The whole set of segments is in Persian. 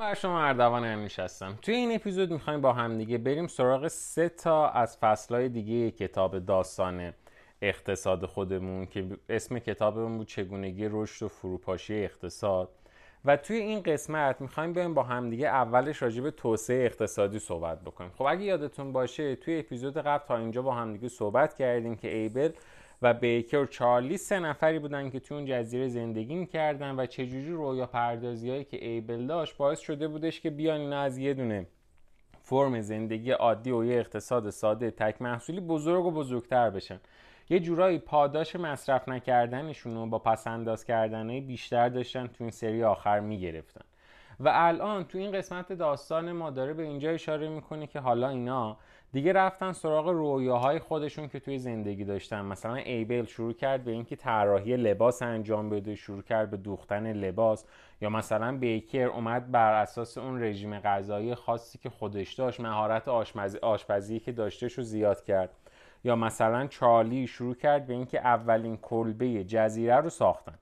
بر شما اردوان همیش هستم توی این اپیزود می‌خوایم با همدیگه بریم سراغ سه تا از فصلهای دیگه کتاب داستان اقتصاد خودمون که اسم کتابمون بود چگونگی رشد و فروپاشی اقتصاد. و توی این قسمت می‌خوایم بیایم با همدیگه اولش راجع به توسعه اقتصادی صحبت بکنیم. خب اگه یادتون باشه توی اپیزود قبل تا اینجا با همدیگه صحبت کردیم که ایبل و بیکر و چارلی سه نفری بودن که توی اون جزیره زندگی می‌کردن و چجوری رویا پردازی هایی که ایبل داشت باعث شده بودش که بیان اینا از یه دونه فرم زندگی عادی و یه اقتصاد ساده تک محصولی بزرگ و بزرگتر بشن. یه جورایی پاداش مصرف نکردنشون رو با پسنداز کردنهای بیشتر داشتن تو این سری آخر می‌گرفتن. و الان تو این قسمت داستان ما داره به اینجا اشاره می‌کنه که حالا اینا دیگه رفتن سراغ رویاهای خودشون که توی زندگی داشتن. مثلا ایبل شروع کرد به اینکه طراحی لباس انجام بده شروع کرد به دوختن لباس. یا مثلا بیکر اومد بر اساس اون رژیم غذایی خاصی که خودش داشت مهارت آشپزی که داشتهش رو زیاد کرد. یا مثلا چارلی شروع کرد به اینکه اولین کلبه جزیره رو ساختن.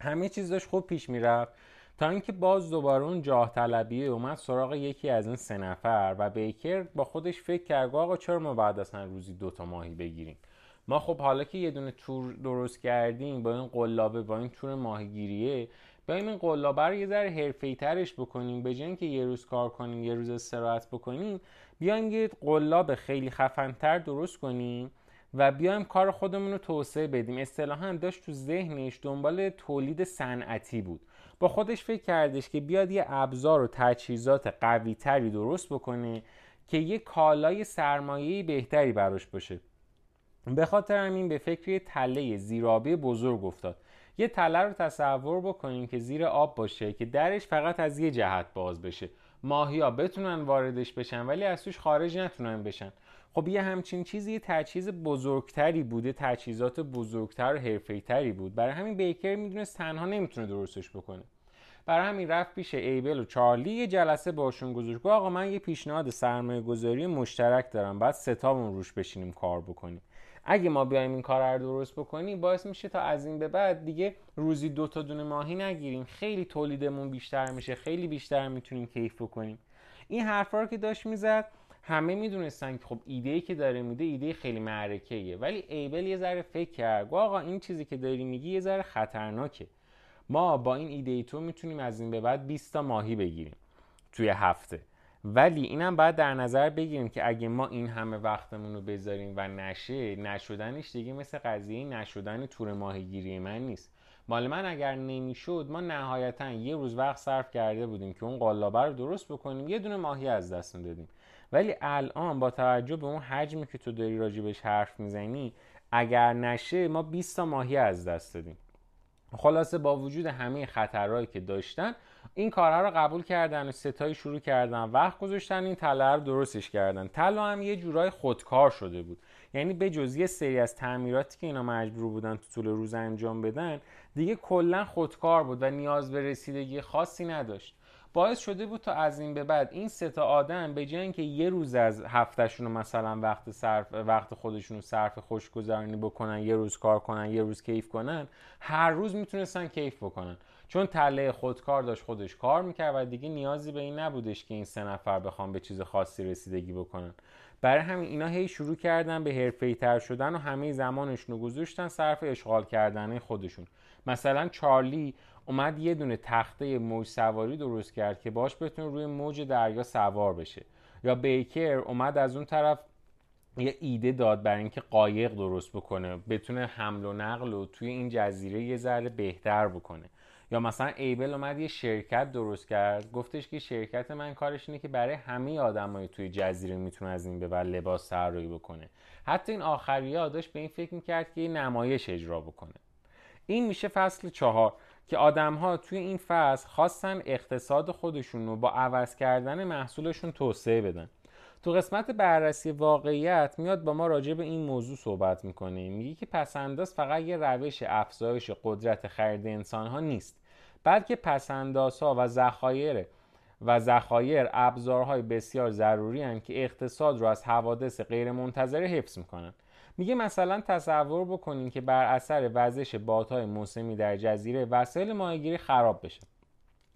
همه چیز داشت خوب پیش می‌رفت. تا اینکه باز دوباره اون جاه طلبیه اومد سراغ یکی از این سه نفر و بیکر با خودش فکر کرد آقا چرا ما بعد اصلا روزی دوتا ماهی بگیریم؟ ما خب حالا که یه دونه تور درست کردیم با این قلابه با این تور ماهیگیریه بیایم این قلابه رو یه ذره حرفه‌ای ترش بکنیم. به که یه روز کار کنیم یه روز استراحت بکنیم بیایم یه قلاب خیلی خفنتر درست کنیم و بیایم کار خودمون رو توسعه بدیم. اصطلاحا داشت تو ذهنش دنبال تولید صنعتی بود. با خودش فکر کردش که بیاد یه ابزار و تجهیزات قوی تری درست بکنه که یه کالای سرمایه بهتری براش باشه. به خاطر همین به فکر یه تله زیرابی بزرگ افتاد. یه تله رو تصور بکنیم که زیر آب باشه که درش فقط از یه جهت باز بشه. ماهیا بتونن واردش بشن ولی از توش خارج نتونن بشن. خب یه همچین چیزی تجهیز بزرگتری بوده تجهیزات بزرگتر و حرفه‌ای‌تری بود. برای همین بیکر می‌دونست تنها نمی‌تونه درستش بکنه. برای همین رفت پیش ایبل و چارلی. یه جلسه باشون گذاشت. آقا من یه پیشنهاد سرمایه گذاری مشترک دارم. بعد ستامون روش بشینیم کار بکنیم. اگه ما بیایم این کار رو درست بکنیم باعث میشه تا از این به بعد دیگه روزی دو تا دونه ماهی نگیریم. خیلی تولیدمون بیشتر میشه. خیلی بیشتر می‌تونیم کیف بکنیم. این حرفا رو که داشت می‌زد همه می‌دونستن که خب ایده ای که داره میده ایده خیلی معرکه. ولی ایبل یه ذره فکر کرد. آقا این چیزی که داری میگی یه ذره خطرناکه. ما با این ایده تو می‌تونیم از این به بعد 20 تا ماهی بگیریم توی هفته. ولی اینم باید در نظر بگیریم که اگه ما این همه وقتمون رو بذاریم و نشه نشدنش دیگه مثل قضیه نشدن تور ماهیگیری من نیست. مال من اگر نمی‌شد ما نهایتا یه روز وقت صرف کرده بودیم که اون قلابه رو درست بکنیم یه دونه ماهی از دست می‌دادیم ولی الان با توجه به اون حجمی که تو داری راجبش حرف می‌زنی اگر نشه ما 20 تا ماهی از دست دادیم. خلاصه با وجود همه خطرهایی که داشتن این کارها رو قبول کردن و ستایی شروع کردن وقت گذاشتن این تله رو درستش کردن. تله هم یه جورای خودکار شده بود. یعنی به جز یه سری از تعمیراتی که اینا مجبور بودن تو طول روز انجام بدن دیگه کلا خودکار بود و نیاز به رسیدگی خاصی نداشت. باعث شده بود تا از این به بعد این سه تا آدم به جای اینکه یه روز از هفتهشون رو مثلا وقت صرف وقت خودشون رو صرف خوشگذرانی بکنن یه روز کار کنن یه روز کیف کنن هر روز می‌تونستن کیف بکنن. چون تله خودکار داشت خودش کار می‌کرد و دیگه نیازی به این نبودش که این سه نفر بخوام به چیز خاصی رسیدگی بکنن. برای همین اینا هی شروع کردن به حرفه‌ای تر شدن و همه زمانشون رو گذاشتن صرف اشغال کردن خودشون. مثلا چارلی اومد یه دونه تخته موج سواری درست کرد که باش بتونه روی موج دریا سوار بشه. یا بیکر اومد از اون طرف یه ایده داد برای اینکه قایق درست بکنه بتونه حمل و نقل و توی این جزیره یه ذره بهتر بکنه. یا مثلا ایبل اومد یه شرکت درست کرد گفتش که شرکت من کارش اینه که برای همه آدمای توی جزیره می‌تونه از این به بعد لباس طراحی بکنه. حتی این آخری داشت به این فکر می‌کرد که یه نمایش اجرا بکنه. این میشه فصل چهار. که آدم ها توی این فصل خواستن اقتصاد خودشون رو با عوض کردن محصولشون توسعه بدن. تو قسمت بررسی واقعیت میاد با ما راجع به این موضوع صحبت می‌کنه. میگه که پسنداز فقط یه روش افزایش قدرت خرید انسان ها نیست بلکه ها و ذخایر و ذخایر ابزارهای بسیار ضروری هستند که اقتصاد رو از حوادث غیرمنتظره حفظ می‌کنن. میگه مثلا تصور بکنین که بر اثر وزش بادهای موسمی در جزیره وسایل ماهیگیری خراب بشه.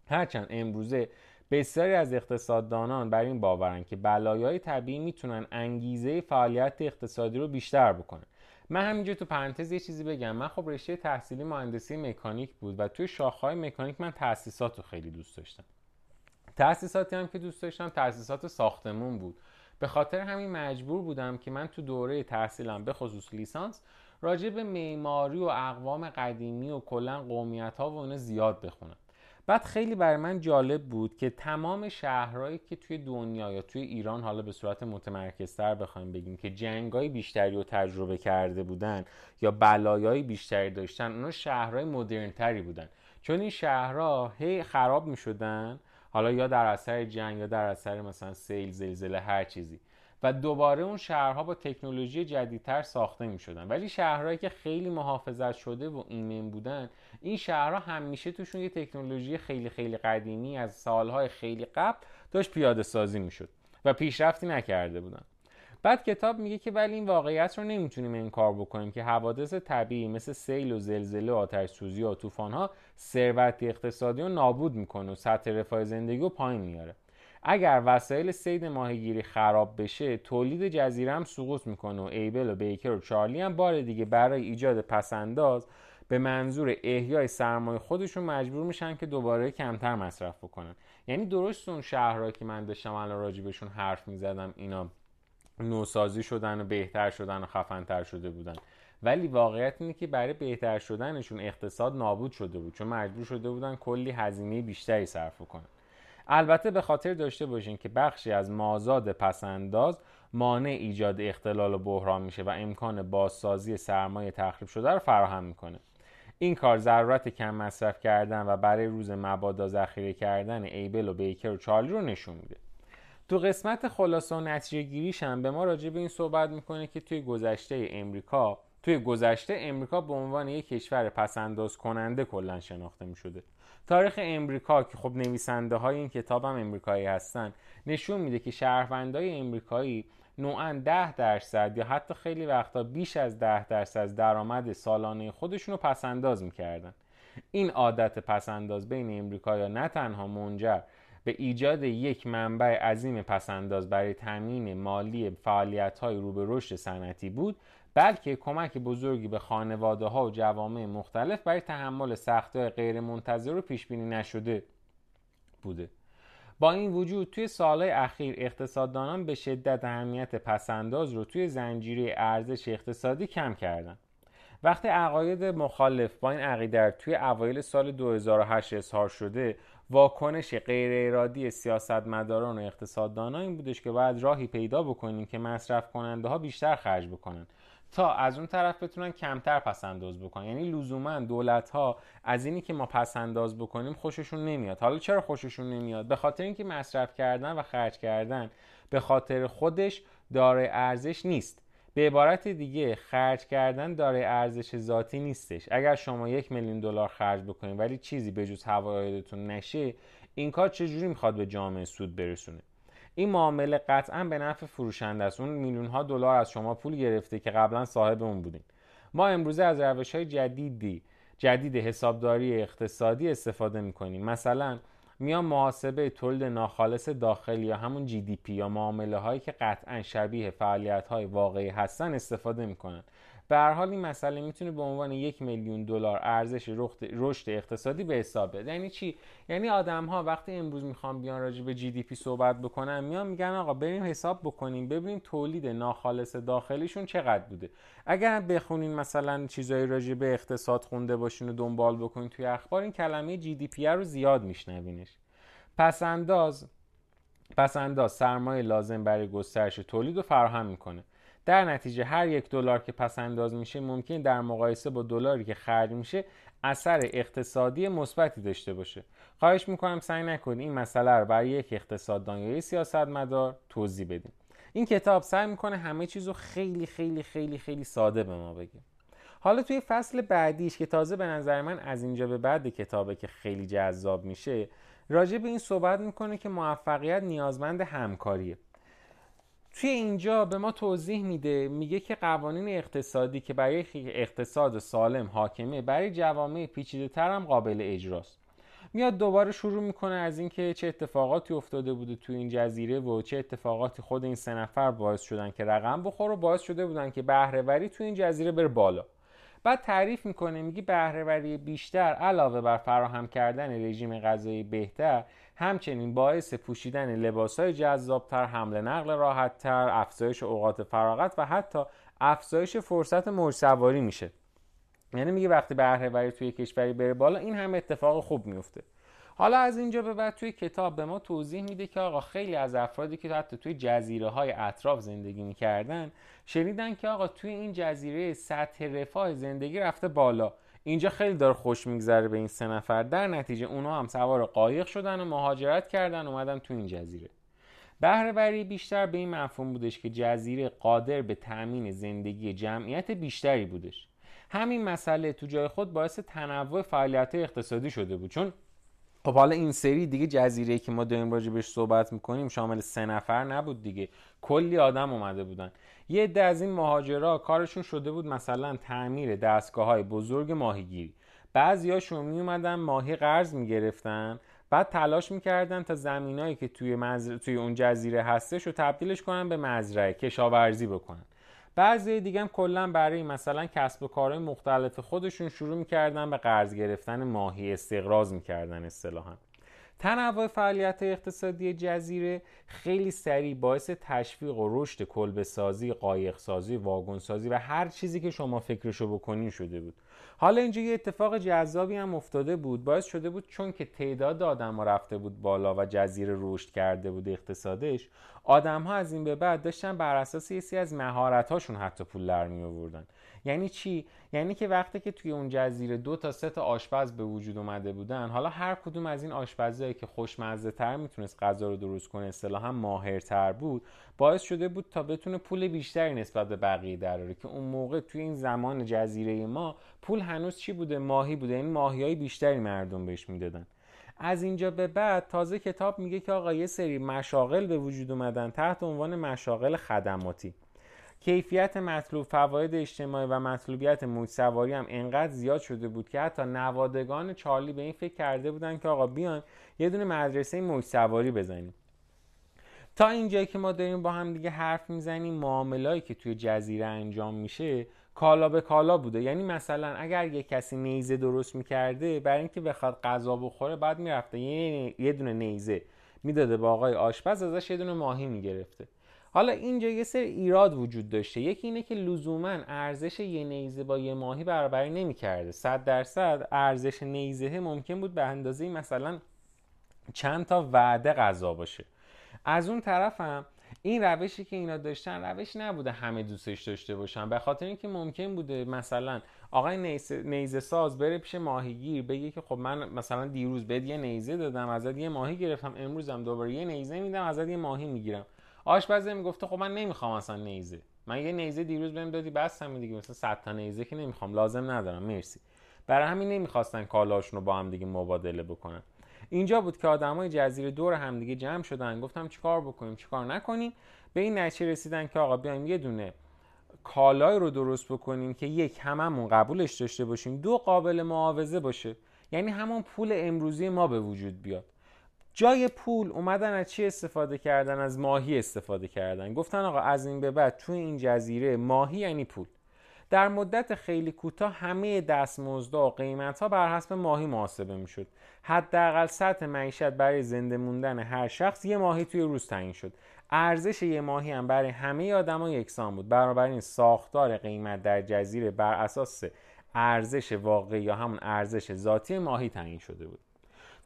هرچند امروزه بسیاری از اقتصاددانان بر این باورن که بلایای طبیعی می‌تونن انگیزه فعالیت اقتصادی رو بیشتر بکنن. من همینجا تو پرانتز یه چیزی بگم. من خب رشته تحصیلی مهندسی مکانیک بود و توی شاخهای مکانیک من تاسیسات رو خیلی دوست داشتم. تاسیساتی هم که دوست داشتم تاسیسات ساختمون بود. به خاطر همین مجبور بودم که من تو دوره تحصیلم به خصوص لیسانس راجع به معماری و اقوام قدیمی و کلا قومیت ها و اینا زیاد بخونم. بعد خیلی برای من جالب بود که تمام شهرهایی که توی دنیا یا توی ایران حالا به صورت متمرکزتر بخوایم بگیم که جنگای بیشتری رو تجربه کرده بودن یا بلایای بیشتری داشتن اونا شهرهای مدرنتری بودن. چون این شهرها هی خراب می شدن حالا یا در اثر جنگ یا در اثر مثلا سیل زلزله هر چیزی. و دوباره اون شهرها با تکنولوژی جدیدتر ساخته می شدن ولی شهرهایی که خیلی محافظت شده و ایمن بودن این شهرها همیشه توشون یه تکنولوژی خیلی خیلی قدیمی از سالهای خیلی قبل داشت پیاده سازی می شد و پیشرفتی نکرده بودن. بعد کتاب میگه که ولی این واقعیت رو نمی‌تونیم انکار بکنیم که حوادث طبیعی مثل سیل و زلزله و آتش سوزی و طوفان ها ثروت اقتصادی رو نابود می‌کنه و سطح رفاه زندگی رو پایین میاره. اگر وسایل سید ماهیگیری خراب بشه تولید جزیره هم سقوط می‌کنه و ایبل و بیکر و چارلی هم بار دیگه برای ایجاد پسنداز به منظور احیای سرمایه خودشون مجبور میشن که دوباره کمتر مصرف بکنن. یعنی درست اون شهرهایی که من داشتم الان راجبشون حرف می‌زدم اینا نوسازی شدن و بهتر شدن و خفنتر شده بودن. ولی واقعیت اینه که برای بهتر شدنشون اقتصاد نابود شده بود چون مجبور شده بودن کلی هزینه بیشتری صرف کنن البته به خاطر داشته باشین که بخشی از مازاد پسنداز مانع ایجاد اختلال و بحران میشه و امکان بازسازی سرمایه تخریب شده رو فراهم می‌کنه. این کار ضرورت کم مصرف کردن و برای روز مبادا ذخیره کردن ایبل و بیکر و چارلی رو نشون میده. تو قسمت خلاصه و نتیجه گیریش هم به ما راجع به این صحبت می‌کنه که توی گذشته امریکا توی گذشته امریکا به عنوان یک کشور پسنداز کننده کلا شناخته می شده تاریخ امریکا که خب نویسنده های این کتاب هم امریکایی هستن نشون میده که شهروندهای امریکایی نوعا ده درصد یا حتی خیلی وقتا بیش از ده درصد از درآمد سالانه خودشون رو پسنداز می‌کردن. این عادت پسنداز بین امریکا نه تنها منجر به ایجاد یک منبع عظیم پسنداز برای تامین مالی فعالیت های رو به رشد صنعتی بود بلکه کمک بزرگی به خانواده ها و جوامع مختلف برای تحمل سختی غیر منتظر و پیش بینی نشده بوده. با این وجود توی سالهای اخیر اقتصاددانان به شدت اهمیت پسنداز رو توی زنجیره ارزش اقتصادی کم کردن. وقتی عقاید مخالف با این عقیده توی اوایل سال 2008 اظهار شده واکنش غیر ارادی سیاستمداران و اقتصاددانان این بودش که باید راهی پیدا بکنیم که مصرف کننده ها بیشتر خرج بکنن. تا از اون طرف بتونن کمتر پس انداز بکنن. یعنی لزوما دولت ها از اینی که ما پس انداز بکنیم خوششون نمیاد. حالا چرا خوششون نمیاد؟ به خاطر اینکه مصرف کردن و خرج کردن به خاطر خودش داره ارزش نیست. به عبارت دیگه خرج کردن داره ارزش ذاتی نیستش. اگر شما یک میلیون دلار خرج بکنید ولی چیزی به جز هوایتون نشه این کار چجوری می‌خواد به جامعه سود برسونه؟ این معامله قطعا به نفع فروشنده است. اون میلیون ها دلار از شما پول گرفته که قبلا صاحب اون بودین. ما امروزه از روش های جدیدی جدید حسابداری اقتصادی استفاده می‌کنیم. مثلا میان محاسبه تولید ناخالص داخلی یا همون جی دی پی یا معامله هایی که قطعا شبیه فعالیت های واقعی هستن استفاده می‌کنن. به هر حال این مسئله می‌تونه به عنوان یک میلیون دلار ارزش رشد اقتصادی به حساب بده یعنی چی؟ یعنی آدم ها وقتی امروز می‌خوان بیان راجع به جی دی پی صحبت بکنن میان میگن آقا بریم حساب بکنیم ببینیم تولید ناخالص داخلیشون چقدر بوده. اگر بخونین مثلا چیزایی راجع به اقتصاد خونده باشین و دنبال بکنین توی اخبار این کلمه جی دی پی رو زیاد میشنوینش. پس انداز پس انداز سرمایه لازم برای گسترش تولید رو فراهم می‌کنه. در نتیجه هر یک دلار که پس انداز میشه ممکن در مقایسه با دلاری که خرج میشه اثر اقتصادی مثبتی داشته باشه. خواهش می‌کنم سعی نکنید این مسئله رو برای یک اقتصاددان یا یک سیاستمدار توضیح بدیم. این کتاب سعی می‌کنه همه چیز رو خیلی خیلی خیلی خیلی ساده به ما بگه. حالا توی فصل بعدیش که تازه به نظر من از اینجا به بعد کتابه که خیلی جذاب میشه راجع به این صحبت می‌کنه که موفقیت نیازمند همکاریه. توی اینجا به ما توضیح میده میگه که قوانین اقتصادی که برای اقتصاد سالم حاکمه برای جوامع پیچیده تر هم قابل اجراست. میاد دوباره شروع می‌کنه از اینکه چه اتفاقاتی افتاده بوده تو این جزیره و چه اتفاقاتی خود این سه نفر باعث شدن که رقم بخوره و باعث شده بودن که بهرهوری تو این جزیره بره بالا. بعد تعریف می‌کنه میگی بهرهوری بیشتر علاوه بر فراهم کردن رژیم غذایی بهتر همچنین باعث پوشیدن لباسهای جذابتر حمل نقل راحتتر افزایش اوقات فراغت و حتی افزایش فرصت موج میشه. یعنی میگه وقتی بهرهوری توی کشوری بره بالا این هم اتفاق خوب میفته حالا از اینجا به بعد توی کتاب به ما توضیح میده که آقا خیلی از افرادی که حتی توی جزیره های اطراف زندگی می‌کردن شنیدن که آقا توی این جزیره سطح رفاه زندگی رفته بالا. اینجا خیلی داره خوش میگذره به این سه نفر. در نتیجه اونا هم سوار قایق شدن و مهاجرت کردن اومدن تو این جزیره. بهرهوری بیشتر به این مفهوم بودش که جزیره قادر به تأمین زندگی جمعیت بیشتری بودش. همین مسئله تو جای خود باعث تنوع فعالیت اقتصادی شده بود. چون خب حالا این سری دیگه جزیره که ما داریم راجع بهش صحبت می‌کنیم شامل سه نفر نبود دیگه. کلی آدم اومده بودن. یه عده از این مهاجرا کارشون شده بود مثلا تعمیر دستگاه های بزرگ ماهیگیری. بعضیاشون می اومدن ماهی قرض می‌گرفتن بعد تلاش می‌کردن تا زمینایی که توی, توی اون جزیره هستش رو تبدیلش کنن به مزرعه کشاورزی بکنن. بعضی دیگه هم کلا برای مثلا کسب و کارهای مختلف خودشون شروع می‌کردن به قرض گرفتن ماهی استقراض می‌کردن اصطلاحا تنوع فعالیت اقتصادی جزیره خیلی سریع باعث تشویق و رشد کلبه سازی، قایق سازی، واگن سازی و هر چیزی که شما فکرشو بکنین شده بود. حالا اینجا یه اتفاق جذابی هم افتاده بود. باعث شده بود چون که تعداد آدم ها رفته بود بالا و جزیره رشد کرده بود اقتصادش آدم ها از این به بعد داشتن بر اساس یه سی از مهارت هاشون حتی پول در می آوردن یعنی چی؟ یعنی که وقتی که توی اون جزیره دو تا سه تا آشپز به وجود اومده بودن حالا هر کدوم از این آشپزایی که خوشمزه تر می‌تونست غذا رو درست کنه اصطلاحا ماهرتر بود باعث شده بود تا بتونه پول بیشتری نسبت به بقیه دراره که اون موقع توی این زمان جزیره ما پول هنوز چی بوده؟ ماهی بوده این یعنی ماهی های بیشتری مردم بهش می‌دادن. از اینجا به بعد تازه کتاب میگه که آقا یه سری مشاغل به وجود اومدن تحت عنوان مشاغل خدماتی. کیفیت مطلوب فواید اجتماعی و مطلوبیت موج سواری هم انقدر زیاد شده بود که حتی نوادگان چارلی به این فکر کرده بودن که آقا بیان یه دونه مدرسه موج سواری بزنیم. تا اینجایی که ما داریم با هم دیگه حرف می‌زنیم معاملایی که توی جزیره انجام میشه کالا به کالا بوده. یعنی مثلا اگر یه کسی نیزه درست می‌کرده برای اینکه بخواد غذا بخوره بعد می‌رفته یه, دونه نیزه می‌داده با آقای آشپز ازش یه دونه ماهی می‌گرفته. حالا اینجا یه سری ایراد وجود داشته. یکی اینه که لزوما ارزش یه نیزه با یه ماهی برابری نمی‌کرده. صد درصد ارزش نیزه ممکن بود به اندازه مثلا چند تا وعده غذا باشه. از اون طرفم این روشی که اینا داشتن روش نبوده همه دوستش داشته باشن. به خاطر اینکه ممکن بوده مثلا آقای نیزه, ساز بره پیش ماهیگیر بگه که خب من مثلا دیروز بهت یه نیزه دادم ازت یه ماهی گرفتم امروزم دوباره یه نیزه میدم ازت یه ماهی می‌گیرم. آشپزه می‌گفته خب من نمی‌خوام اصلا نیزه. من یه نیزه دیروز بهم دادی بس هم دیگه مثلا 100 تا نیزه که نمی‌خوام لازم ندارم. مرسی. برای همین نمی‌خواستن کالاشون رو با هم دیگه مبادله بکنن. اینجا بود که آدمای جزیره دور همدیگه جمع شدن. گفتم چیکار بکنیم؟ چیکار نکنیم؟ به این نتیجه رسیدن که آقا بیایم یه دونه کالای رو درست بکنیم که یک هممون قبولش داشته باشیم دو قابل معاوضه باشه. یعنی همون پول امروزی ما به وجود بیاد. جای پول اومدن از چی استفاده کردن؟ از ماهی استفاده کردن. گفتن آقا از این به بعد توی این جزیره ماهی یعنی پول. در مدت خیلی کوتاه همه دستمزدها و قیمتها بر حسب ماهی محاسبه می‌شد. حداقل سطح معیشت برای زنده موندن هر شخص یه ماهی توی روز تعیین شد. ارزش یه ماهی هم برای همه آدما یکسان بود. این ساختار قیمت در جزیره بر اساس ارزش واقعی یا همون ارزش ذاتی ماهی تعیین شده بود.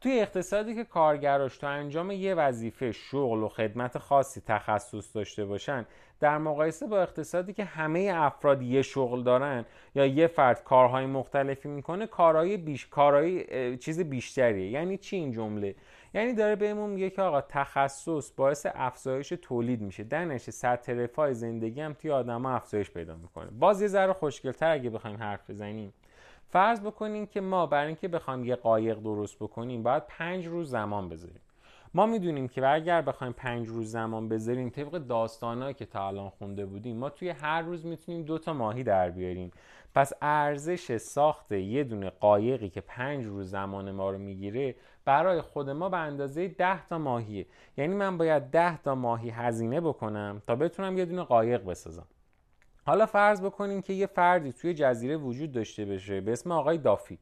توی اقتصادی که کارگراش تو انجام یه وظیفه شغل و خدمت خاصی تخصص داشته باشن در مقایسه با اقتصادی که همه افراد یه شغل دارن یا یه فرد کارهای مختلفی می‌کنه کارهای بیش کارهای چیز بیشتریه. یعنی چی این جمله؟ یعنی داره بهمون میگه که آقا تخصص باعث افزایش تولید میشه. در نشه سطح رفاه زندگی هم توی آدما افزایش پیدا می‌کنه. باز یه ذره خوشگلتر اگه بخوایم حرف بزنیم. فرض بکنیم که ما برای اینکه بخوایم یه قایق درست بکنیم باید پنج روز زمان بذاریم. ما می‌دونیم که اگر بخوایم پنج روز زمان بذاریم طبق داستانهایی که تا الان خونده بودیم ما توی هر روز می‌تونیم دو تا ماهی در بیاریم. پس ارزش ساخت یه دونه قایقی که پنج روز زمان ما رو می‌گیره برای خود ما به اندازه ده تا ماهیه. یعنی من باید ده تا ماهی هزینه بکنم تا بتونم یه دونه قایق بسازم. حالا فرض بکنیم که یه فردی توی جزیره وجود داشته باشه به اسم آقای دافی.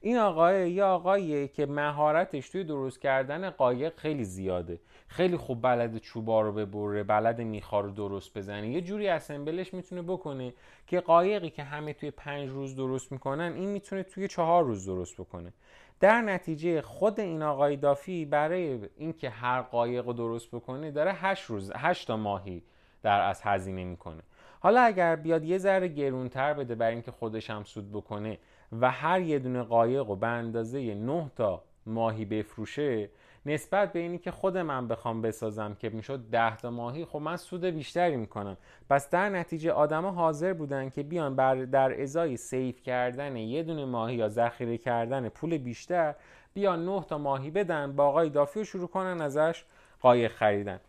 این آقای یه آقاییه که مهارتش توی درست کردن قایق خیلی زیاده. خیلی خوب بلد چوبا رو ببره بلد میخا رو درست بزنه. یه جوری اسمبلش می‌تونه بکنه که قایقی که همه توی پنج روز درست می‌کنن این می‌تونه توی چهار روز درست بکنه. در نتیجه خود این آقای دافی برای اینکه هر قایق رو درست بکنه داره هشت روز هشت تا ماهی در از هزینه می‌کنه. حالا اگر بیاد یه ذره گرونتر بده برای اینکه خودش هم سود بکنه و هر یه دونه قایق رو به اندازه 9 تا ماهی بفروشه نسبت به اینی که خود من بخوام بسازم که می‌شد 10 تا ماهی خب من سود بیشتری می‌کنم. پس در نتیجه آدما حاضر بودن که بیان بر در ازای سیف کردن یه دونه ماهی یا ذخیره کردن پول بیشتر بیان 9 تا ماهی بدن با آقای دافی رو شروع کنن ازش قایق خریدن.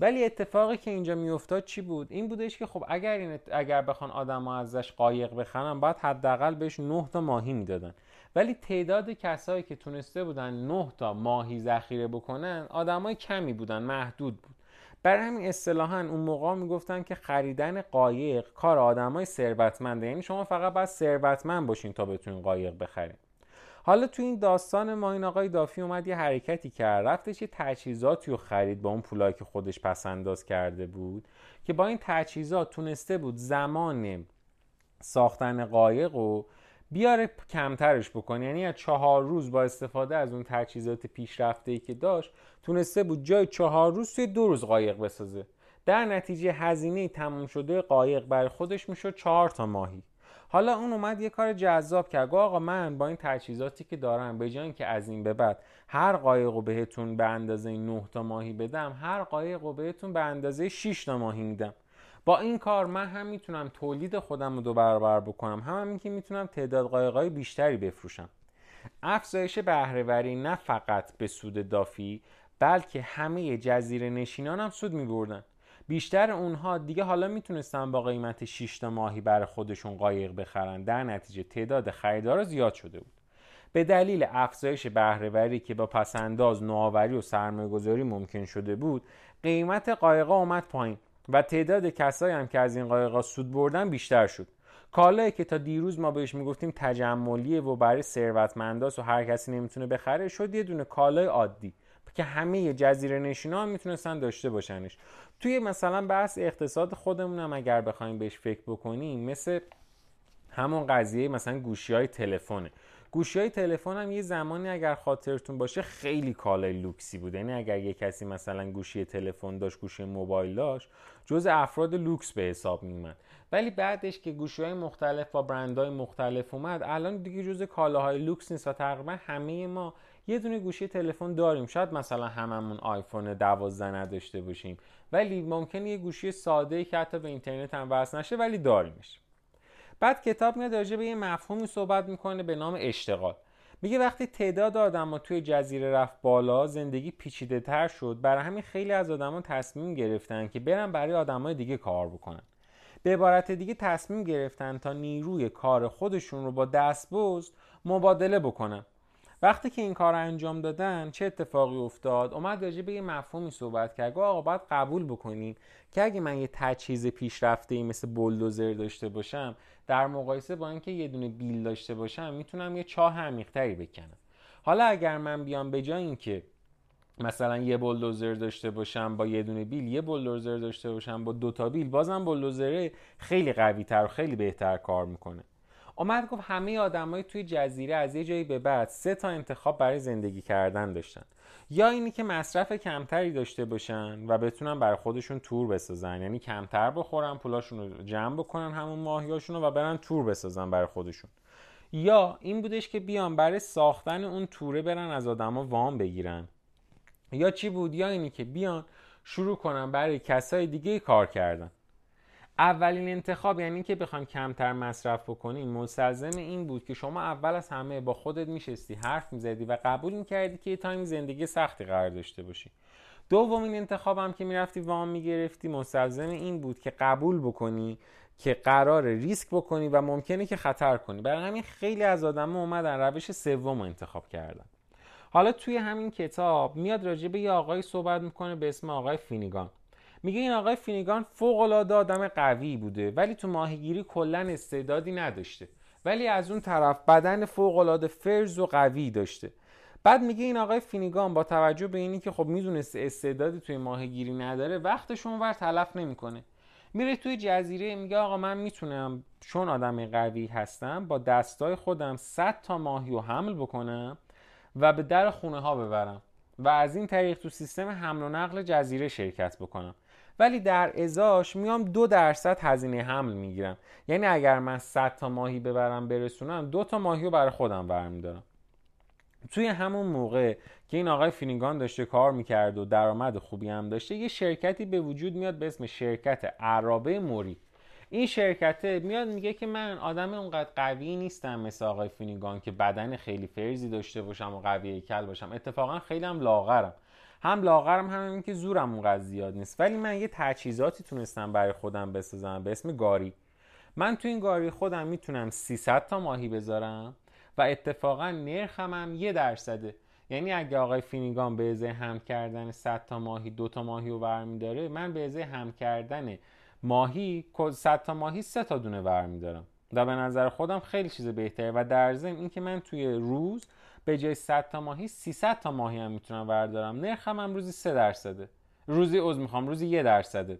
ولی اتفاقی که اینجا میافتاد چی بود؟ این بودش که خب اگر این اگر بخوان آدم ازش قایق بخرن باید حداقل بهش 9 تا ماهی می‌دادن. ولی تعداد کسایی که تونسته بودن 9 تا ماهی ذخیره بکنن آدمای کمی بودن محدود بود. برای همین اصطلاحا اون موقع می‌گفتن که خریدن قایق کار آدمای ثروتمنده. یعنی شما فقط باید ثروتمند باشین تا بتونین قایق بخرین. حالا تو این داستان ما این آقای دافی اومد یه حرکتی کرد. رفتش یه تجهیزاتی رو خرید با اون پولایی که خودش پس انداز کرده بود که با این تجهیزات تونسته بود زمان ساختن قایق رو بیاره کمترش بکنه. یعنی از چهار روز با استفاده از اون تجهیزات پیشرفته ای که داشت تونسته بود جای چهار روز توی دو روز قایق بسازه. در نتیجه هزینه تموم شده قایق برای خودش می‌شد چهار تا ماهی. حالا اون اومد یه کار جذاب کرد. گفت آقا من با این تجهیزاتی که دارم به جای که از این به بعد هر قایق رو بهتون به اندازه 9 تا ماهی بدم هر قایق رو بهتون به اندازه 6 تا ماهی میدم. با این کار من هم می‌تونم تولید خودم رو دو برابر بکنم. هم, هم که می‌تونم تعداد قایقای بیشتری بفروشم. افزایش بهرهوری نه فقط به سود دافی بلکه همه جزیره نشینان هم سود میبردن. بیشتر اونها دیگه حالا می‌تونستن با قیمت 6 تا ماهی برای خودشون قایق بخرن. در نتیجه تعداد خریدارا زیاد شده بود. به دلیل افزایش بهرهوری که با پسنداز نوآوری و سرمایه‌گذاری ممکن شده بود قیمت قایقا اومد پایین و تعداد کسایی هم که از این قایقا سود بردن بیشتر شد. کالایی که تا دیروز ما بهش می‌گفتیم تجملیه و برای ثروتمنداست و هر کسی نمی‌تونه بخره شد یه دونه کالای عادی. که همه جزیره نشینا هم می‌تونستن داشته باشنش. توی مثلا بحث اقتصاد خودمون هم اگر بخوایم بهش فکر بکنیم مثل همون قضیه مثلا گوشی های تلفنه. گوشی های تلفن هم یه زمانی اگر خاطرتون باشه خیلی کالای لوکسی بود. یعنی اگر یه کسی مثلا گوشی تلفن داشت گوشی موبایل داشت جز افراد لوکس به حساب میومد ولی بعدش که گوشی های مختلف با برندهای مختلف اومد الان دیگه جز کالاهای لوکس نیست و تقریبا همه ما یه دونه گوشی تلفن داریم. شاید مثلا هممون آیفون 12 نداشته باشیم. ولی ممکنه یه گوشی ساده ای که حتی به اینترنت هم وصل نشه ولی داریمش. بعد کتاب میاد راجع به یه مفهومی صحبت می‌کنه به نام اشتغال. میگه وقتی تعداد آدما توی جزیره رفت بالا زندگی پیچیده تر شد. برای همین خیلی از آدما تصمیم گرفتن که برن برای آدمای دیگه کار بکنن. به عبارت دیگه تصمیم گرفتن تا نیروی کار خودشون رو با دستبزد مبادله بکنن. وقتی که این کار رو انجام دادن چه اتفاقی افتاد؟ اومد راجع به یه مفهومی صحبت کرد. گفت آقا باید قبول بکنیم که اگه من یه تجهیز پیشرفته ای مثل بولدوزر داشته باشم در مقایسه با اینکه یه دونه بیل داشته باشم می‌تونم یه چاه عمیقتری بکنم. حالا اگر من بیام به جای اینکه مثلا یه بولدوزر داشته باشم با یه دونه بیل یه بولدوزر داشته باشم با دو تا بیل بازم بولدوزره خیلی قوی تر و خیلی بهتر کار می‌کنه. اومد گفت همه آدمای توی جزیره از یه جایی به بعد سه تا انتخاب برای زندگی کردن داشتن. یا اینی که مصرف کمتری داشته باشن و بتونن برای خودشون تور بسازن. یعنی کمتر بخورن پولاشون رو جمع بکنن همون ماهیاشون رو و برن تور بسازن برای خودشون. یا این بودش که بیان برای ساختن اون توره برن از آدما وام بگیرن. یا چی بود؟ یا اینی که بیان شروع کنن برای کسای دیگه کار کردن. اولین انتخاب یعنی که بخوایم کمتر مصرف بکنیم مستلزم این بود که شما اول از همه با خودت میشستی حرف می‌زدی و قبول می‌کردی که یه تایم زندگی سختی قرار داشته باشی. دومین انتخابم که می‌رفتی وام می‌گرفتی مستلزم این بود که قبول بکنی که قرار ریسک بکنی و ممکنه که خطر کنی. برای همین خیلی از آدم اومدن روش سوم انتخاب کردن. حالا توی همین کتاب میاد راجع به یه آقای صحبت می‌کنه به اسم آقای فینیگان. میگه این آقای فینیگان فوق العاده آدم قوی بوده ولی تو ماهیگیری کلا استعدادی نداشته. ولی از اون طرف بدن فوق العاده فرز و قوی داشته. بعد میگه این آقای فینیگان با توجه به اینی که خب می‌دونسته استعدادی توی ماهیگیری نداره وقتش اونور تلف نمی‌کنه. میره توی جزیره میگه آقا من می‌تونم چون آدم قوی هستم با دستای خودم 100 تا ماهی رو حمل بکنم و به در خونه ها ببرم و از این طریق تو سیستم حمل و نقل جزیره شرکت بکنم. ولی در ازاش میام دو درصد هزینه حمل می‌گیرم. یعنی اگر من 100 تا ماهی ببرم برسونم دو تا ماهی رو برای خودم برمیدارم. توی همون موقع که این آقای فینیگان داشته کار می‌کرد و درآمد خوبی هم داشته یه شرکتی به وجود میاد به اسم شرکت عرابه موری. این شرکته میاد میگه که من آدم اونقدر قوی نیستم مثل آقای فینیگان که بدن خیلی فرزی داشته باشم و قوی کل باشم. اتفاقا خیلی هم لاغرم. هم لاغرم هم این که زورم اونقدر زیاد نیست. ولی من یه تجهیزاتی تونستم برای خودم بسازم به اسم گاری. من تو این گاری خودم می‌تونم 300 تا ماهی بذارم و اتفاقا نرخم هم یه درصده. یعنی اگه آقای فینیگان به ازای هم کردن 100 تا ماهی دو تا ماهی رو برمیداره من به ازای هم کردن ماهی 100 تا ماهی سه تا دونه برمیدارم. و به نظر خودم خیلی چیز بهتره. و در ضمن اینکه من توی روز به جای 100 تا ماهی 300 تا ماهی هم می‌تونم بردارم. نرخم هم روزی 3 درصده. روزی عذر می‌خوام روزی یه درصده.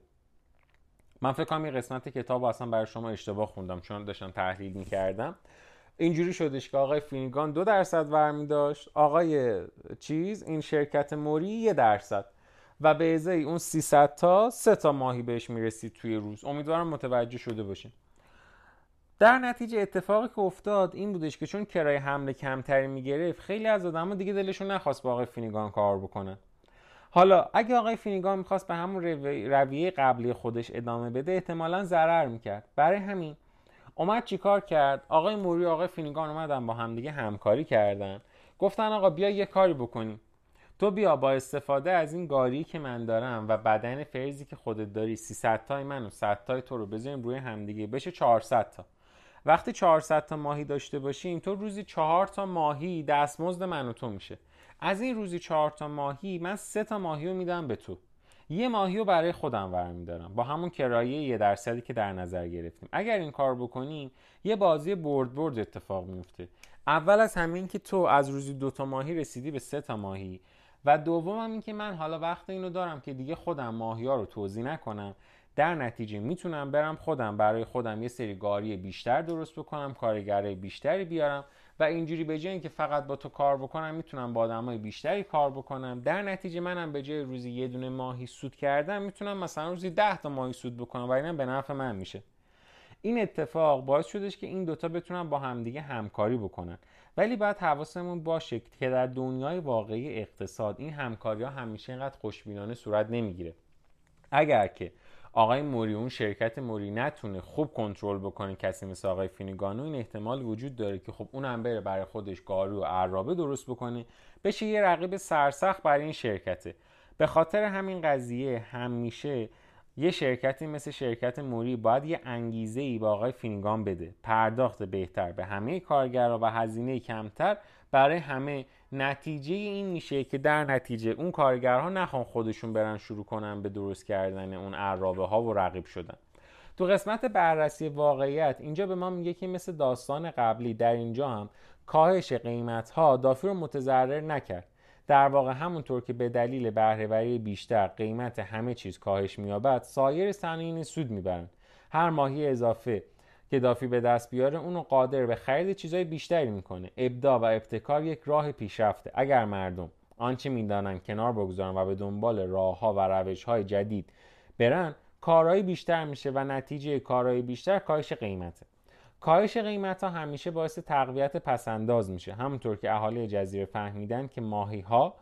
من فکر کنم این قسمت کتاب اصلا برای شما اشتباه خوندم چون داشتم تحلیل می‌کردم. اینجوری شدش که آقای فینیگان دو درصد ورمی داشت آقای چیز این شرکت موری یه درصد. و به ازای اون 300 تا سه تا ماهی بهش می‌رسید توی روز. امیدوارم متوجه شده باشین. در نتیجه اتفاقی که افتاد این بودش که چون کرای حمله کمتری می‌گرفت خیلی از آدما دیگه دلشون نخواست با آقای فینیگان کار بکنن. حالا اگه آقای فینیگان می‌خواست به همون رویه قبلی خودش ادامه بده احتمالا ضرر می‌کرد. برای همین اومد چیکار کرد؟ آقای موری و آقای فینیگان اومدن با همدیگه همکاری کردن. گفتن آقا بیا یه کاری بکنیم. تو بیا با استفاده از این گاری که من دارم و بدن فرزی که خودت داری 300 تای من و 100 تای تو رو بذاریم روی همدیگه. بشه 400 تا. وقتی 400 تا ماهی داشته باشیم تو روزی 4 تا ماهی دستمزد من و تو میشه. از این روزی 4 تا ماهی من 3 تا ماهی رو میدم به تو. یه ماهی رو برای خودم برمیدارم. با همون کرایه یه درصدی که در نظر گرفتیم. اگر این کار بکنیم یه بازی برد برد اتفاق میفته اول از همین که تو از روزی دو تا ماهی رسیدی به سه تا ماهی. و دوم هم این که من حالا وقت اینو دارم که دیگه خودم ماهی ها رو توضیح نکنم. در نتیجه می‌تونم برم خودم برای خودم یه سری گاری بیشتر درست بکنم کارگرای بیشتری بیارم و اینجوری به جای اینکه فقط با تو کار بکنم می‌تونم با آدمای بیشتری کار بکنم. در نتیجه منم به جای روزی یه دونه ماهی سود کردم می‌تونم مثلا روزی 10 تا ماهی سود بکنم و اینم به نفع من میشه. این اتفاق باعث شدش که این دوتا بتونن با همدیگه همکاری بکنن. ولی باید حواسمون باشه که در دنیای واقعی اقتصاد این همکاری ها همیشه اینقدر خوشبینانه صورت نمی‌گیره. اگر که آقای موری اون شرکت موری نتونه خوب کنترل بکنه کسی مثل آقای فینیگانو این احتمال وجود داره که خب اونم بره برای خودش گارو و عرابه درست بکنه بشه یه رقیب سرسخت برای این شرکته. به خاطر همین قضیه همیشه یه شرکتی مثل شرکت موری باید یه انگیزه ای به آقای فینیگان بده پرداخت بهتر به همه کارگرها و هزینه کمتر برای همه. نتیجه این میشه که در نتیجه اون کارگرها نخوان خودشون برن شروع کنن به درست کردن اون عرابه ها و رقیب شدن. تو قسمت بررسی واقعیت اینجا به ما میگه که مثل داستان قبلی در اینجا هم کاهش قیمت ها دافی رو متضرر نکرد. در واقع همونطور که به دلیل بهرهوری بیشتر قیمت همه چیز کاهش مییابد سایر صنایع سود می‌برند. هر ماهی اضافه که دافی به دست بیاره اونو قادر به خرید چیزهای بیشتری می‌کنه. ابداع و ابتکار یک راه پیشرفته. اگر مردم آنچه می‌دانند کنار بگذارن و به دنبال راهها و روشهای جدید برن کارهای بیشتر میشه و نتیجه کارهای بیشتر کاهش قیمته. کاهش قیمت ها همیشه باعث تقویت پسنداز میشه. همونطور که اهالی جزیره فهمیدن که ماهی ها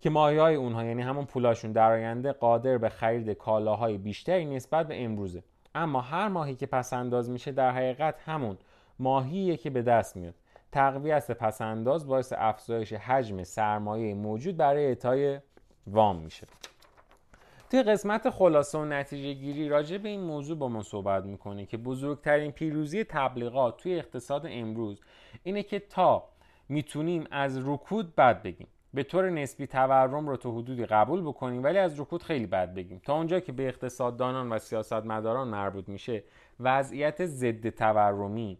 که ماهی های اونها یعنی همون پولاشون در آینده قادر به خرید کالاهای بیشتری نسبت به امروزه. اما هر ماهی که پس انداز میشه در حقیقت همون ماهیه که به دست میاد. تقویت پس انداز باعث افزایش حجم سرمایه موجود برای اعطای وام میشه. توی قسمت خلاصه و نتیجه گیری راجع به این موضوع با ما صحبت می‌کنه که بزرگترین پیروزی تبلیغات توی اقتصاد امروز اینه که تا می‌تونیم از رکود بد بگیم. به طور نسبی تورم رو تا حدودی قبول بکنیم ولی از رکود خیلی بد بگیم. تا اونجا که به اقتصاددانان و سیاستمداران مربوط میشه وضعیت ضد تورمی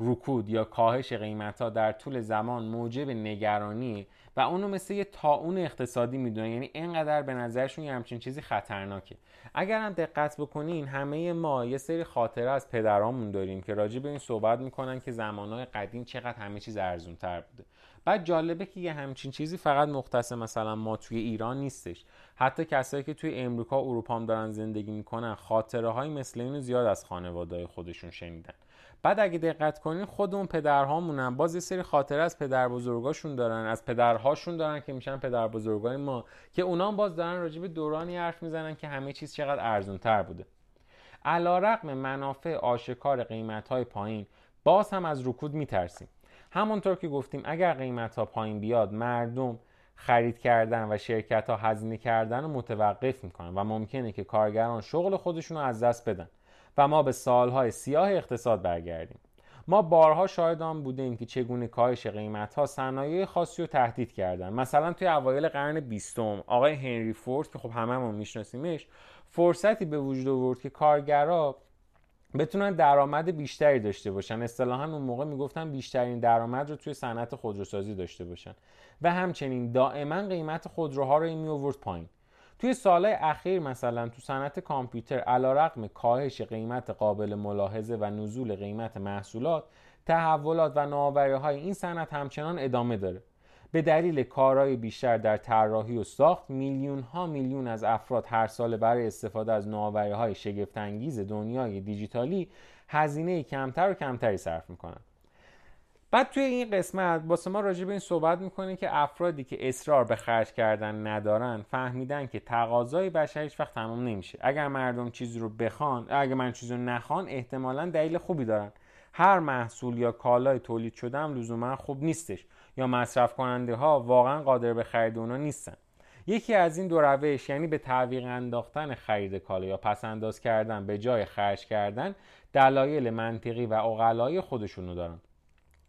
رکود یا کاهش قیمت ها در طول زمان موجب نگرانی و اونو مثل یه تاون اقتصادی می‌دونن یعنی اینقدر به نظرشون یه همچین چیزی خطرناکه. اگر هم دقت بکنین همه ما یه سری خاطره از پدرامون داریم که راجع به این صحبت می‌کنن که زمانهای قدیم چقدر همه چیز ارزون تر بوده. بعد جالبه که یه همچین چیزی فقط مختص مثلا ما توی ایران نیستش. حتی کسایی که توی امریکا و اروپا هم دارن زندگی می‌کنن خاطره های مثل اینو زیاد از خانواده خودشون شنیدن. بعد اگه دقت کنین خود اون پدرهامونم باز یه سری خاطره از پدر بزرگاشون دارن از پدرهاشون دارن که میشن پدر بزرگای ما که اونا هم باز دارن راجع به دورانی حرف می‌زنن که همه چیز چقدر ارزون تر بوده. علا رقم منافع آشکار قیمت های پایین باز هم از رکود میترسیم. همونطور که گفتیم اگر قیمت ها پایین بیاد مردم خرید کردن و شرکت ها هزینه کردن رو متوقف می‌کنن و ممکنه که کارگران شغل خودشون رو از دست بدن و ما به سالهای سیاه اقتصاد برگردیم. ما بارها شاهد آن بودیم که چگونه کاهش قیمت ها صنایع خاصی رو تهدید کردن. مثلا توی اوایل قرن بیستم آقای هنری فورد که خب هممون میشناسیمش فرصتی به وجود آورد که کارگرا بتونن درآمد بیشتری داشته باشن. اصطلاحا اون موقع می‌گفتن بیشترین درآمد رو توی صنعت خودروسازی داشته باشن. و همچنین دائما قیمت خودروها رو می آورد پایین. توی سالهای اخیر مثلا تو صنعت کامپیوتر علیرغم کاهش قیمت قابل ملاحظه و نزول قیمت محصولات تحولات و نوآوری های این صنعت همچنان ادامه داره. به دلیل کارهای بیشتر در طراحی و ساخت میلیون ها میلیون از افراد هر سال برای استفاده از نوآوری های شگفت انگیز دنیای دیجیتالی هزینه کمتر و کمتری صرف می‌کنن بعد توی این قسمت واسه ما راجع به این صحبت می‌کنه که افرادی که اصرار به خرج کردن ندارن فهمیدن که تقاضای بشر هیچ وقت تمام نمیشه. اگر مردم چیزی رو بخوان اگر من چیزی رو نخوان احتمالا دلیل خوبی دارن. هر محصول یا کالای تولید شده هم لزوما خوب نیستش. یا مصرف کننده ها واقعا قادر به خرید اونا نیستن. یکی از این دو روش یعنی به تعویق انداختن خرید کالا یا پس انداز کردن به جای خرج کردن دلایل منطقی و اقلای خودشونو دارن.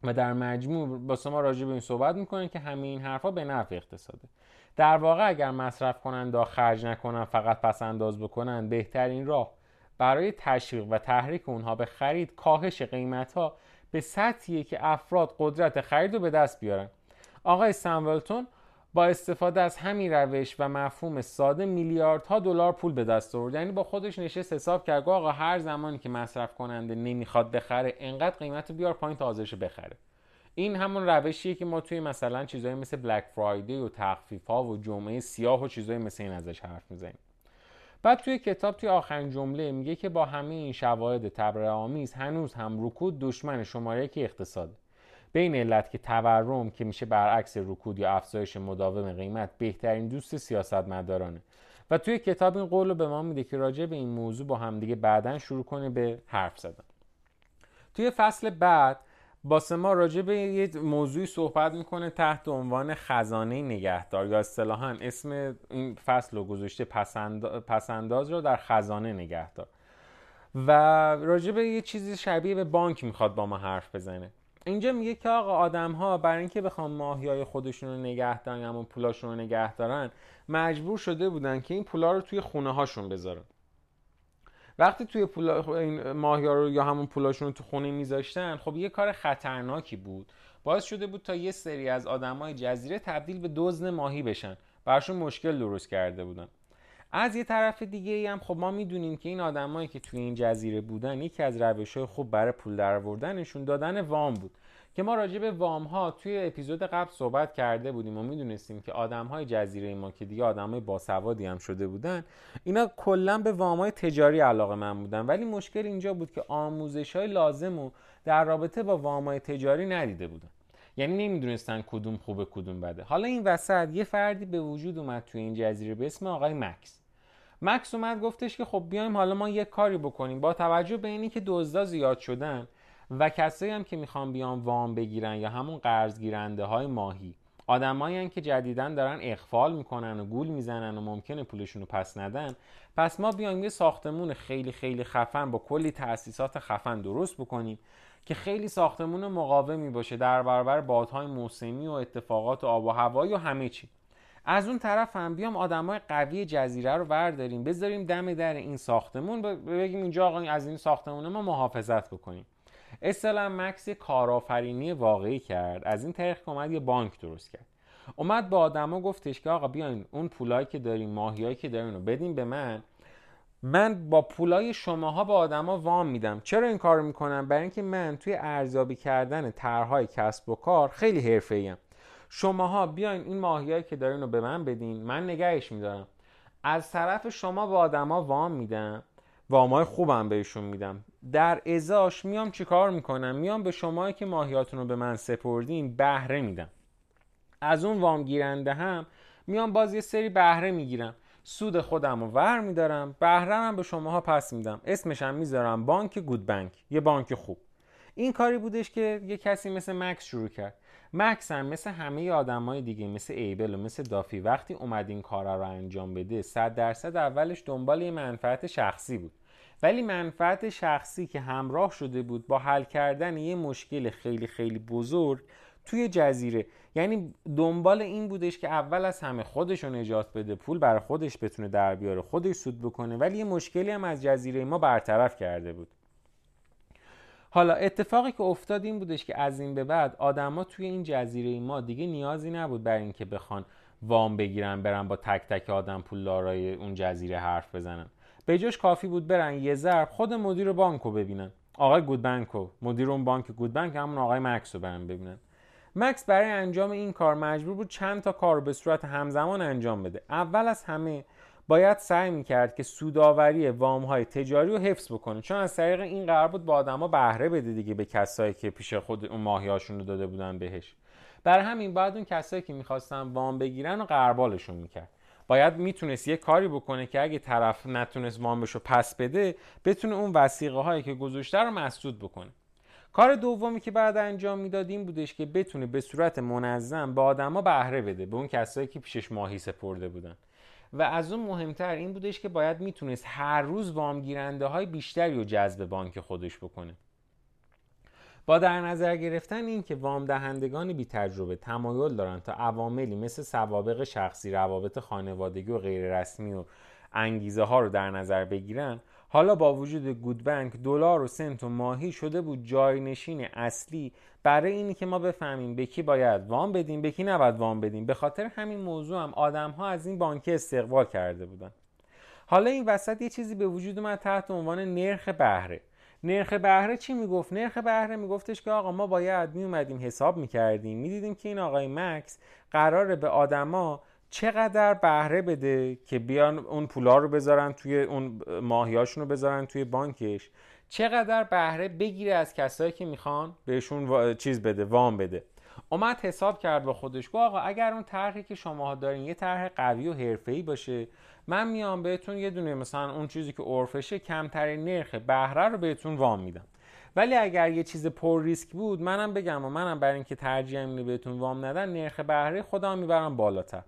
و در مجموع با ما راجع به این صحبت می‌کنن که همه این حرفها به نفع اقتصاده. در واقع اگر مصرف کننده خرج نکنن فقط پس انداز بکنن بهترین راه برای تشویق و تحریک اونها به خرید کاهش قیمت ها به سطحیه که افراد قدرت خرید رو به دست بیارن. آقای سامولتون با استفاده از همین روش و مفهوم ساده میلیاردها دلار پول به دست آورد. یعنی با خودش نشست حساب کرد آقا هر زمانی که مصرف کننده نمی‌خواد بخره انقدر قیمت بیار پایین تا بخره. این همون روشیه که ما توی مثلا چیزایی مثل بلک فرایدی و تخفیف ها و جمعه سیاه و چیزایی مثل این ازش حرف می‌زنیم. بعد توی کتاب توی آخرین جمله میگه که با همه این شواهد تبرئه آمیز هنوز هم رکود دشمن شماره که اقتصاده به این علت که تورم که میشه برعکس رکود یا افزایش مداوم قیمت بهترین دوست سیاستمدارانه. و توی کتاب این قول رو به ما میده که راجع به این موضوع با همدیگه بعدا شروع کنه به حرف زدن. توی فصل بعد باسه ما راجع به یه موضوعی صحبت می‌کنه تحت عنوان خزانه نگهدار. یا اصطلاحا اسم این فصل رو گذاشته پسنداز رو در خزانه نگهدار. و راجع به یه چیزی شبیه به بانک می‌خواد با ما حرف بزنه. اینجا میگه که آقا آدم ها برای اینکه بخوام ماهی های خودشون رو نگه دارن یا پولاشون رو نگه دارن مجبور شده بودن که این پولا رو توی خونه هاشون بذارن. وقتی توی پولا این ماهی ها رو یا همون پولاشون رو تو خونه میذاشتن خب یه کار خطرناکی بود. باعث شده بود تا یه سری از آدمای جزیره تبدیل به دزد ماهی بشن. براشون مشکل درست کرده بودن. از یه طرف دیگه ای هم خب ما می‌دونیم که این آدمایی که توی این جزیره بودن یکی از روش های خوب برای پول درآوردنشون دادن وام بود. که ما راجع به وام ها توی اپیزود قبل صحبت کرده بودیم و می‌دونستیم که آدم های جزیره ما که دیگه آدم های باسوادی هم شده بودن اینا کلا به وام های تجاری علاقه من بودن. ولی مشکل اینجا بود که آموزش های لازم و در رابطه با وام های تجاری ندیده بودن. یعنی نمی‌دونستن کدوم خوبه کدوم بده. حالا این وسط یه فردی به وجود اومد توی این جزیره به اسم آقای مکس. مکس اومد گفتش که خب بیایم حالا ما یک کاری بکنیم. با توجه به اینی که دزدا زیاد شدن و کسایی هم که می‌خوان بیان وام بگیرن یا همون قرض گیرنده های ماهی. آدمایی که جدیدن دارن اخفال می‌کنن و گول می‌زنن و ممکنه پولشون رو پس ندن پس ما بیایم یه ساختمون خیلی خیلی خفن با کلی تأسیسات خفن درست بکنیم که خیلی ساختمون مقاومی باشه در برابر بادهای موسمی و اتفاقات و آب و هوایی و همه چی. از اون طرف هم بیام آدمای قوی جزیره رو برداریم بذاریم دم در این ساختمون بگیم اینجا آقا از این ساختمون ما محافظت بکنیم. اصلا مکس کارآفرینی واقعی کرد. از این طریق که اومد یه بانک درست کرد. اومد با آدما گفتش که آقا بیاین اون پولایی که داریم ماهیایی که دارین رو بدین به من. من با پولای شماها به آدما وام میدم. چرا این کار می‌کنم؟ برای اینکه من توی ارزیابی کردن طرحهای کسب و کار خیلی حرفه‌ایم شماها بیاین این ماهیایی که دارین رو به من بدین. من نگهش میدارم. از طرف شما به آدما وام میدم. وامای خوبم بهشون میدم. در ازاش میام چیکار می‌کنم؟ میام به شما که ماهیاتون رو به من سپردین بهره میدم. از اون وام گیرنده هم میام باز یه سری بهره می‌گیرم. سود خودم رو ور میدارم بهره هم به شماها پس میدم. اسمش هم می‌ذارم بانک گود بانک یه بانک خوب. این کاری بودش که یه کسی مثل مکس شروع کرد. مکس هم مثل همه آدمای دیگه مثل ایبل و مثل دافی وقتی اومد این کارا رو انجام بده صد درصد اولش دنبال یه منفعت شخصی بود. ولی منفعت شخصی که همراه شده بود با حل کردن یه مشکل خیلی خیلی بزرگ توی جزیره. یعنی دنبال این بودش که اول از همه خودش رو نجات بده پول برای خودش بتونه در بیاره خودش سود بکنه ولی یه مشکلی هم از جزیره ما برطرف کرده بود. حالا اتفاقی که افتاد این بودش که از این به بعد آدما توی این جزیره ما دیگه نیازی نبود بر اینکه بخوان وام بگیرن برن با تک تک آدم پولدارای اون جزیره حرف بزنن. به جاش کافی بود برن یه ضرب خود مدیر بانکو ببینن. آقای گودبنکو مدیر اون بانک گودبنک همون آقای مکس رو برن ببینن. مکس برای انجام این کار مجبور بود چند تا کار به صورت همزمان انجام بده. اول از همه باید سعی می‌کرد که سوداوری وام های تجاری رو حفظ بکنه. چون از طریق این قرار بود با آدما بهره بده دیگه به کسایی که پیش خود اون ماهیاشون رو داده بودن بهش. برای همین بعد اون کسایی که می‌خواستن وام بگیرن و قربالشون می‌کرد. باید می‌تونست یه کاری بکنه که اگه طرف نتونست وامش رو پس بده بتونه اون وسیقه هایی که گذاشته رو مسدود بکنه. کار دومی که بعد انجام می‌داد این بودش که بتونه به صورت منظم به آدما بهره بده به اون کسایی که پیشش ماهی سپرده بودن. و از اون مهمتر این بودش که باید می‌تونست هر روز وام گیرنده های بیشتری رو جذب بانک خودش بکنه. با در نظر گرفتن این که وام دهندگان بی تجربه تمایل دارن تا عواملی مثل سوابق شخصی روابط خانوادگی و غیر رسمی و انگیزه ها رو در نظر بگیرن حالا با وجود گودبنک دلار و سنت و ماهی شده بود جاینشین اصلی. برای اینی که ما بفهمیم به کی باید وام بدیم به کی نباید وام بدیم. به خاطر همین موضوع هم آدم ها از این بانک استقبال کرده بودن. حالا این وسط یه چیزی به وجود اومد تحت عنوان نرخ بهره. نرخ بهره چی می‌گفت؟ نرخ بهره میگفتش که آقا ما باید میومدیم حساب می‌کردیم. می‌دیدیم که این آقای مکس قراره به آدما چقدر بهره بده که بیان اون پولا رو بذارن توی اون ماهیاشون رو بذارن توی بانکش؟ چقدر بهره بگیره از کسایی که می‌خوان بهشون چیز بده وام بده؟ اومد حساب کرد با خودش گفت آقا اگر اون طرحی که شما دارین یه طرح قوی و حرفه‌ای باشه من میام بهتون یه دونه مثلا اون چیزی که عرفشه کمترین نرخ بهره رو بهتون وام میدم. ولی اگر یه چیز پر ریسک بود منم بگم و منم برای اینکه ترجیح اینه بهتون وام ندن نرخ بهره خودم می‌برم بالاتر.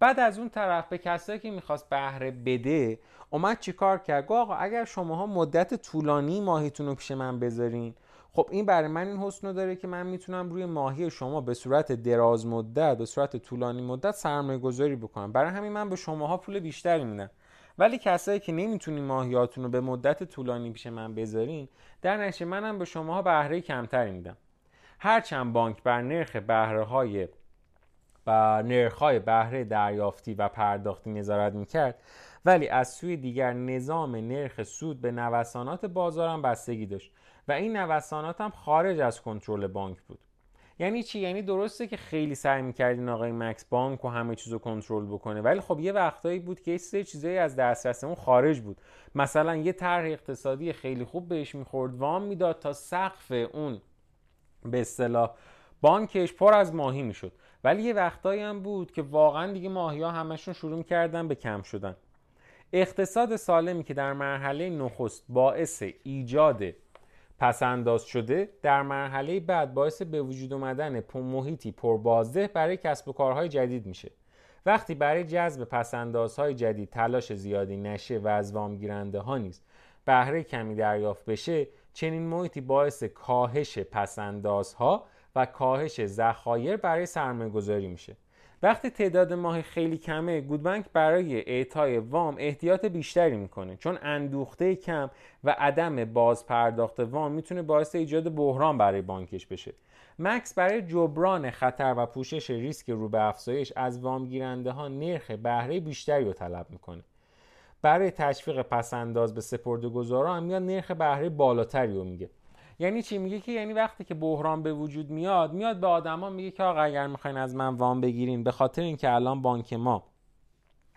بعد از اون طرف به کسایی که می‌خواست بهره بده اومد چیکار کرد؟ آقا اگر شماها مدت طولانی ماهیتون رو پیش من بذارین خب این برای من این حسن داره که من می‌تونم روی ماهی شما به صورت دراز مدت به صورت طولانی مدت سرمایه گذاری بکنم. برای همین من به شماها پول بیشتری میدم. ولی کسایی که نمی‌تونین ماهیاتون رو به مدت طولانی پیش من بذارین در نشه منم به شماها بهره کمتری میدم. هرچند بانک بر نرخ بهره های و نرخ‌های بهره دریافتی و پرداختی نظارت می‌کرد ولی از سوی دیگر نظام نرخ سود به نوسانات بازار هم بستگی داشت و این نوسانات هم خارج از کنترل بانک بود. یعنی چی؟ یعنی درسته که خیلی سعی می‌کردین آقای مکس بانک و همه چیز رو کنترل بکنه ولی خب یه وقتایی بود که یه چیزایی از دسترسمون خارج بود. مثلا یه طرح اقتصادی خیلی خوب بهش می‌خورد وام می‌داد تا سقف اون به اصطلاح بانکش پر از ماهی می‌شد. ولی یه وقتایی هم بود که واقعا دیگه ماهی ها همشون شروع کردن به کم شدن. اقتصاد سالمی که در مرحله نخست باعث ایجاد پسنداز شده در مرحله بعد باعث به وجود آمدن محیطی پربازده برای کسب و کارهای جدید میشه. وقتی برای جذب پسندازهای جدید تلاش زیادی نشه و از وام گیرنده ها نیست بهره کمی دریافت بشه چنین محیطی باعث کاهش پسندازها و کاهش ذخایر برای سرمایه گذاری میشه. وقتی تعداد ماه خیلی کمه گودبنک برای اعطای وام احتیاط بیشتری می‌کنه چون اندوخته کم و عدم باز پرداخت وام می‌تونه باعث ایجاد بحران برای بانکش بشه. مکس برای جبران خطر و پوشش ریسک رو به افزایش از وام گیرنده ها نرخ بهره بیشتری رو طلب می‌کنه. برای تشویق پسنداز به سپرده گذارا هم میاد نرخ بهره بالاتری رو میگه. یعنی چی؟ میگه که یعنی وقتی که بحران به وجود میاد میاد به آدما میگه که آقا اگر می‌خواین از من وام بگیرین به خاطر اینکه الان بانک ما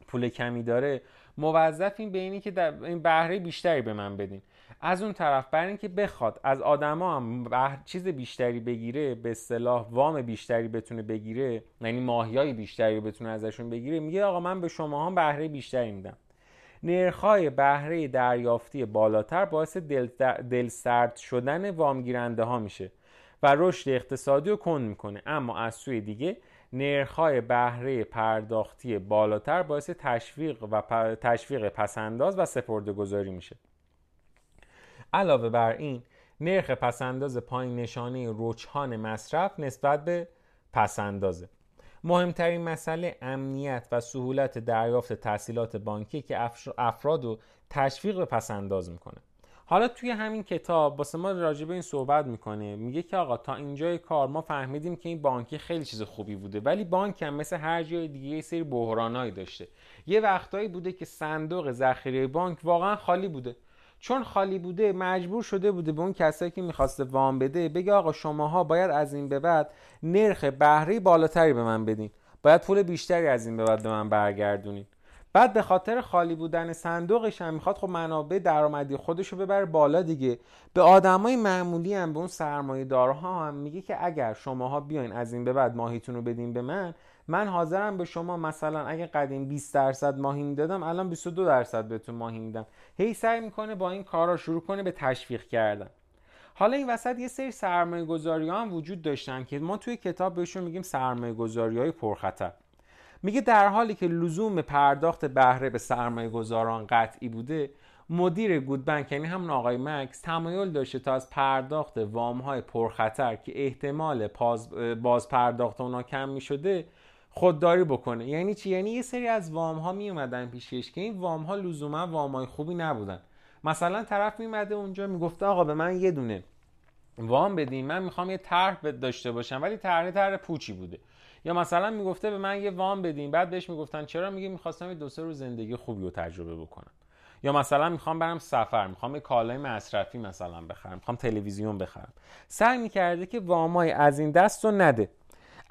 پول کمی داره موظفین به اینی که در این بهره بیشتری به من بدین. از اون طرف برای اینکه بخواد از آدما هم چیز بیشتری بگیره به اصطلاح وام بیشتری بتونه بگیره یعنی ماهیای بیشتری بتونه ازشون بگیره میگه آقا من به شما هم بهره بیشتری میدم. نرخ‌های بهره دریافتی بالاتر باعث دل, سرد شدن وامگیرنده ها میشه و رشد اقتصادی رو کند می‌کنه. اما از سوی دیگه نرخ‌های بهره پرداختی بالاتر باعث تشویق و تشویق پسنداز و سپرده گذاری میشه. علاوه بر این نرخ پسنداز پایین نشانه رجحان مصرف نسبت به پسندازه مهمترین مسئله امنیت و سهولت دریافت تحصیلات بانکی که افراد رو تشویق به پسنداز می‌کنه. حالا توی همین کتاب باسه ما راجع به این صحبت می‌کنه. میگه که آقا تا اینجای کار ما فهمیدیم که این بانکی خیلی چیز خوبی بوده ولی بانک هم مثل هر جای دیگه یه سری بحرانایی داشته. یه وقتایی بوده که صندوق ذخیره بانک واقعا خالی بوده. چون خالی بوده مجبور شده بوده به اون کسایی که می‌خواسته وام بده بگه آقا شماها باید از این به بعد نرخ بهره بالاتری به من بدین. باید پول بیشتری از این به بعد به من برگردونین. بعد به خاطر خالی بودن صندوقش هم می‌خواد خب منابع درآمدی خودش رو ببره بالا دیگه. به آدمای معمولی هم به اون سرمایه دارها هم میگه که اگر شماها بیاین از این به بعد ماهیتون رو بدین به من من حاضرم به شما مثلا اگه قدیم 20 درصد ماهی می‌دادم الان 22 درصد بهتون ماهی میدم. هی سعی می‌کنه با این کارا شروع کنه به تشویق کردن. حالا این وسط یه سری سرمایه گذاری هم وجود داشتن که ما توی کتاب بهشون میگیم سرمایه گذاری های پرخطر. میگه در حالی که لزوم پرداخت بهره به سرمایه گذاران قطعی بوده مدیر گودبنک یعنی همون آقای مکس تمایل داشته تا از پرداخت وام های پرخطر که احتمال باز پرداخت اونا کم می شده خودداری بکنه. یعنی چی؟ یعنی یه سری از وام ها می اومدن پیشش که این وام ها لزوما وام های خوبی نبودن. مثلا طرف میمده اونجا می‌گفته آقا به من یه دونه وام بدین من می‌خوام یه طرح داشته باشم. ولی طرح طرح پوچی بوده. یا مثلا می‌گفته به من یه وام بدین. بعد بهش می‌گفتن چرا؟ میگه می‌خواستم یه دو سه روز زندگی خوبی رو تجربه بکنم. یا مثلا می‌خوام برم سفر می‌خوام یه کالای مصرفی مثلا بخرم می‌خوام تلویزیون بخرم. سعی می‌کرده که وامای از این دست رو نده.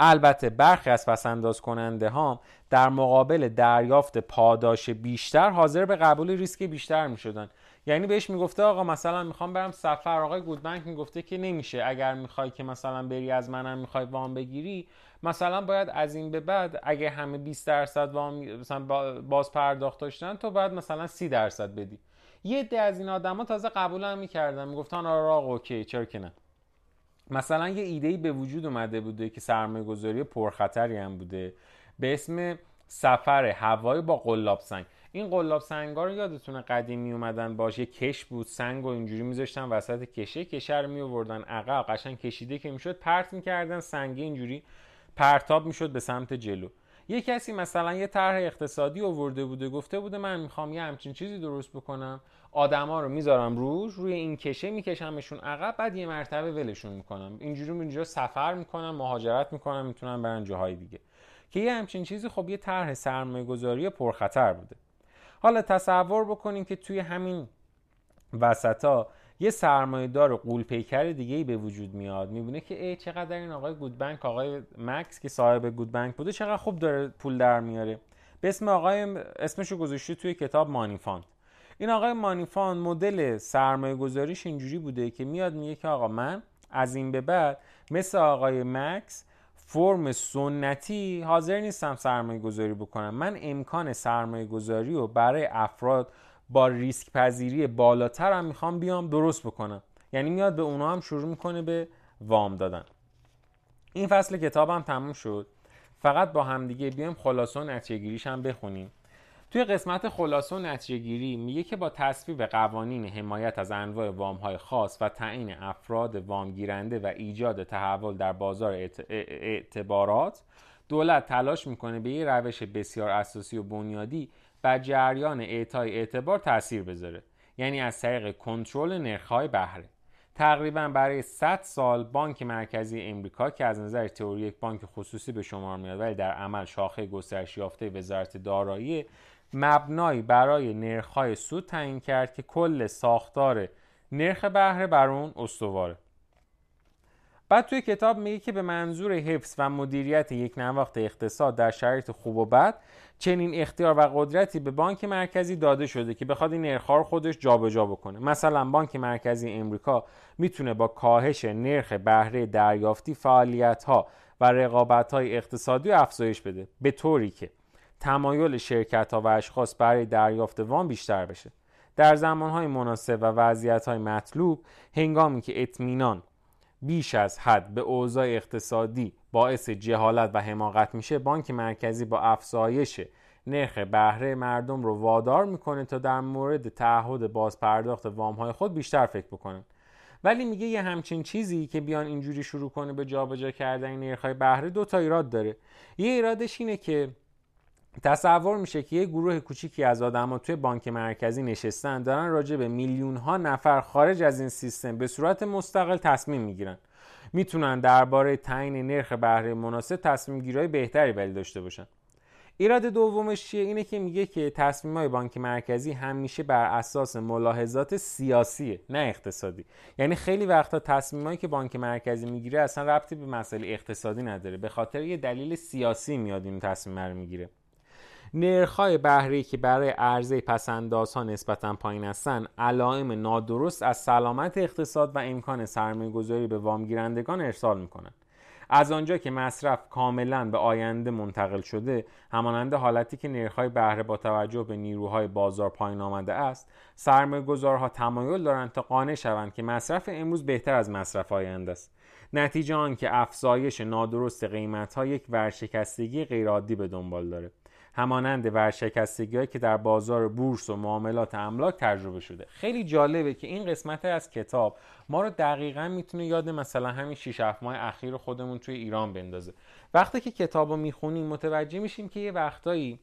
البته برخی از پسنداز کننده ها در مقابل دریافت پاداش بیشتر حاضر به قبول ریسک بیشتر می شدن یعنی بهش می‌گفته آقا مثلا می‌خوام برم سفر. آقای گودبنک می‌گفته که نمیشه. اگر می‌خوای که مثلا بری از منم می‌خوای وام بگیری مثلا باید از این به بعد اگه همه 20 درصد وام مثلا باز پرداخت داشتن تو باید مثلا 30 درصد بدی. یه عده از این آدما تازه قبول هم می‌کردن. می‌گفتن آره آقا اوکی چرا که نه. مثلا یه ایده به وجود اومده بوده که سرمایه گذاری پرخطری هم بوده به اسم سفر هوایی با قلاب سنگ. این قلاب سنگا رو یادتونه قدیمی اومدن باشه کش بود سنگ و اینجوری میذاشتن وسط کشه کشه رو میوردن عقب قشنگ کشیده که می‌شد پرت می‌کردن سنگی اینجوری پرتاب می‌شد به سمت جلو. یه کسی مثلا یه طرح اقتصادی آورده بوده گفته بوده من می‌خوام یه همچین چیزی درست بکنم. آدما رو می‌ذارم روش روی این کشه میکشمشون عقب بعد یه مرتبه ولشون می‌کنم. اینجوری اینجا سفر می‌کنم مهاجرت می‌کنم می‌تونم برن جاهای دیگه. که یه همچین چیزی خب یه طرح سرمایه گذاری پرخطر بوده. حالا تصور بکنیم که توی همین وسطا یه سرمایه دار قول پیکر دیگه ای به وجود میاد. می‌بینه که ای چقدر این آقای گودبنک آقای مکس که صاحب گودبنک بوده چقدر خوب داره پول در میاره. به اسم آقای اسمشو گذاشته توی کتاب مانیفاند. این آقای مانیفاند مدل سرمایه گذاریش اینجوری بوده که میاد میگه که آقا من از این به بعد مثل آقای مکس فرم سنتی حاضر نیستم سرمایه گذاری بکنم. من امکان سرمایه گذاری رو برای افراد با ریسک پذیری بالاتر هم می‌خوام بیام درست بکنم. یعنی میاد به اونا هم شروع می‌کنه به وام دادن. این فصل کتابم تموم شد. فقط با همدیگه بیایم خلاصه و نتیجه هم بخونیم. توی قسمت خلاصه و نتیجه گیری میگه که با تصویب قوانین حمایت از انواع وام های خاص و تعیین افراد وام گیرنده و ایجاد تحول در بازار اعتبارات دولت تلاش می‌کنه به یه روش بسیار اساسی و بنیادی بر جریان اعطای اعتبار تاثیر بذاره یعنی از طریق کنترل نرخ‌های بهره. تقریبا برای 100 سال بانک مرکزی امریکا که از نظر تئوری یک بانک خصوصی به شمار میاد ولی در عمل شاخه گسترش یافته وزارت دارایی مبنایی برای نرخ‌های سود تعیین کرد که کل ساختار نرخ بهره بر اون استواره. بعد توی کتاب میگه که به منظور حفظ و مدیریت یک نواخت اقتصاد در شرایط خوب و بد چنین اختیار و قدرتی به بانک مرکزی داده شده که بخواد این نرخ رو خودش جابجا جا بکنه. مثلا بانک مرکزی امریکا می‌تونه با کاهش نرخ بهره دریافتی فعالیت ها و رقابت های اقتصادی افزایش بده. به طوری که تمایل شرکت ها و اشخاص برای دریافت وام بیشتر بشه. در زمان های مناسب و وضعیت های مطلوب هنگامی که اطمینان بیش از حد به اوضاع اقتصادی باعث جهالت و حماقت میشه بانک مرکزی با افزایش نرخ بهره مردم رو وادار می‌کنه تا در مورد تعهد بازپرداخت وام های خود بیشتر فکر بکنن ولی میگه یه همچین چیزی که بیان اینجوری شروع کنه به جابجا کردن نرخ های بهره دو تا ایراد داره. یه ایرادش اینه که تصور میشه که یه گروه کوچیکی از آدما توی بانک مرکزی نشستن دارن راجع به میلیون ها نفر خارج از این سیستم به صورت مستقل تصمیم می‌گیرن. می‌تونن درباره تعیین نرخ بهره مناسب تصمیم گیری بهتری ولی داشته باشن. ایراد دومش چیه؟ اینه که میگه که تصمیم های بانک مرکزی همیشه بر اساس ملاحظات سیاسیه نه اقتصادی. یعنی خیلی وقتا تصمیمایی که بانک مرکزی می‌گیره اصلا ربطی به مسئله اقتصادی نداره. به خاطر یه دلیل سیاسی میاد این تصمیم رو می‌گیره. نرخ‌های بهره که برای عرضه پسندازها نسبتا پایین هستند علائم نادرست از سلامت اقتصاد و امکان سرمایه‌گذاری به وامگیرندگان ارسال می‌کنند از آنجا که مصرف کاملا به آینده منتقل شده همانند حالتی که نرخ‌های بهره با توجه به نیروهای بازار پایین آمده است سرمایه‌گذارها تمایل دارند تا قانع شوند که مصرف امروز بهتر از مصرف آینده است. نتیجه آن که افزایش نادرست قیمت‌ها یک ورشکستگی غیرعادی به دنبال دارد همانند ورشکستگی که در بازار بورس و معاملات املاک تجربه شده. خیلی جالبه که این قسمت از کتاب ما رو دقیقا می‌تونه یاد مثلا همین 6 7 ماه اخیر خودمون توی ایران بندازه. وقتی که کتاب رو می‌خونیم متوجه میشیم که یه وقتایی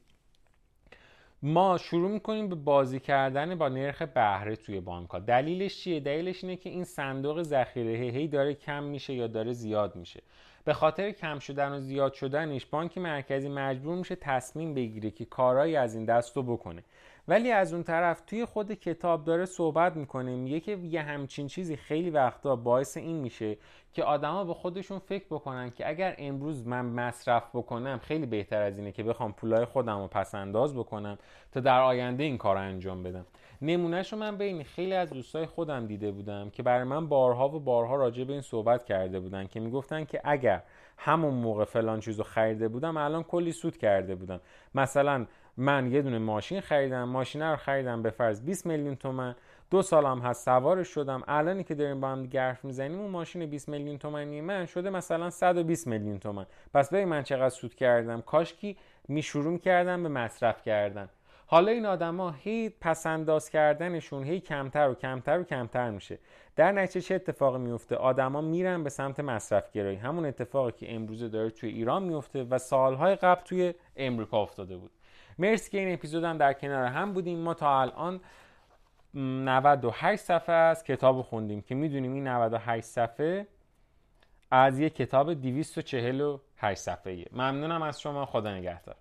ما شروع می‌کنیم به بازی کردن با نرخ بهره توی بانک دلیلش چیه؟ دلیلش اینه که این صندوق ذخیره هی داره کم میشه یا داره زیاد میشه. به خاطر کم شدن و زیاد شدنش بانک مرکزی مجبور میشه تصمیم بگیره که کارایی از این دست رو بکنه. ولی از اون طرف توی خود کتاب داره صحبت می‌کنه میگه که یه همچین چیزی خیلی وقتا باعث این میشه که آدما به خودشون فکر بکنن که اگر امروز من مصرف بکنم خیلی بهتر از اینه که بخوام پولای خودم رو پس انداز بکنم تا در آینده این کار رو انجام بدم. نمونهش رو من بین خیلی از دوستای خودم دیده بودم که برای من بارها و بارها راجع به این صحبت کرده بودن که می‌گفتن که اگر همون موقع فلان چیزو خریده بودم الان کلی سود کرده بودم. مثلا من یه دونه ماشین خریدم ماشین رو خریدم به فرض 20 میلیون تومن. دو سالم هست سوارش شدم. الانی که داریم با هم گرف می‌زنیم اون ماشین 20 میلیون تومنی من شده مثلا 120 میلیون تومن. پس ببین من چقدر سود کردم. کاشکی میشروع کردم به مصرف کردن. حالا این آدما هی پسنداز کردنشون هی کمتر و کمتر و کمتر میشه. در نتیجه چه اتفاقی میفته؟ آدما میرن به سمت مصرف گرایی همون اتفاقی که امروزه داره توی ایران میفته و سالهای قبل توی امریکا افتاده بود. مرسی که این اپیزود هم در کنار هم بودیم. ما تا الان 98 صفحه از کتاب خوندیم که می‌دونیم این 98 صفحه از یک کتاب 248 صفحه ممنونم از شما. خدا نگهدار.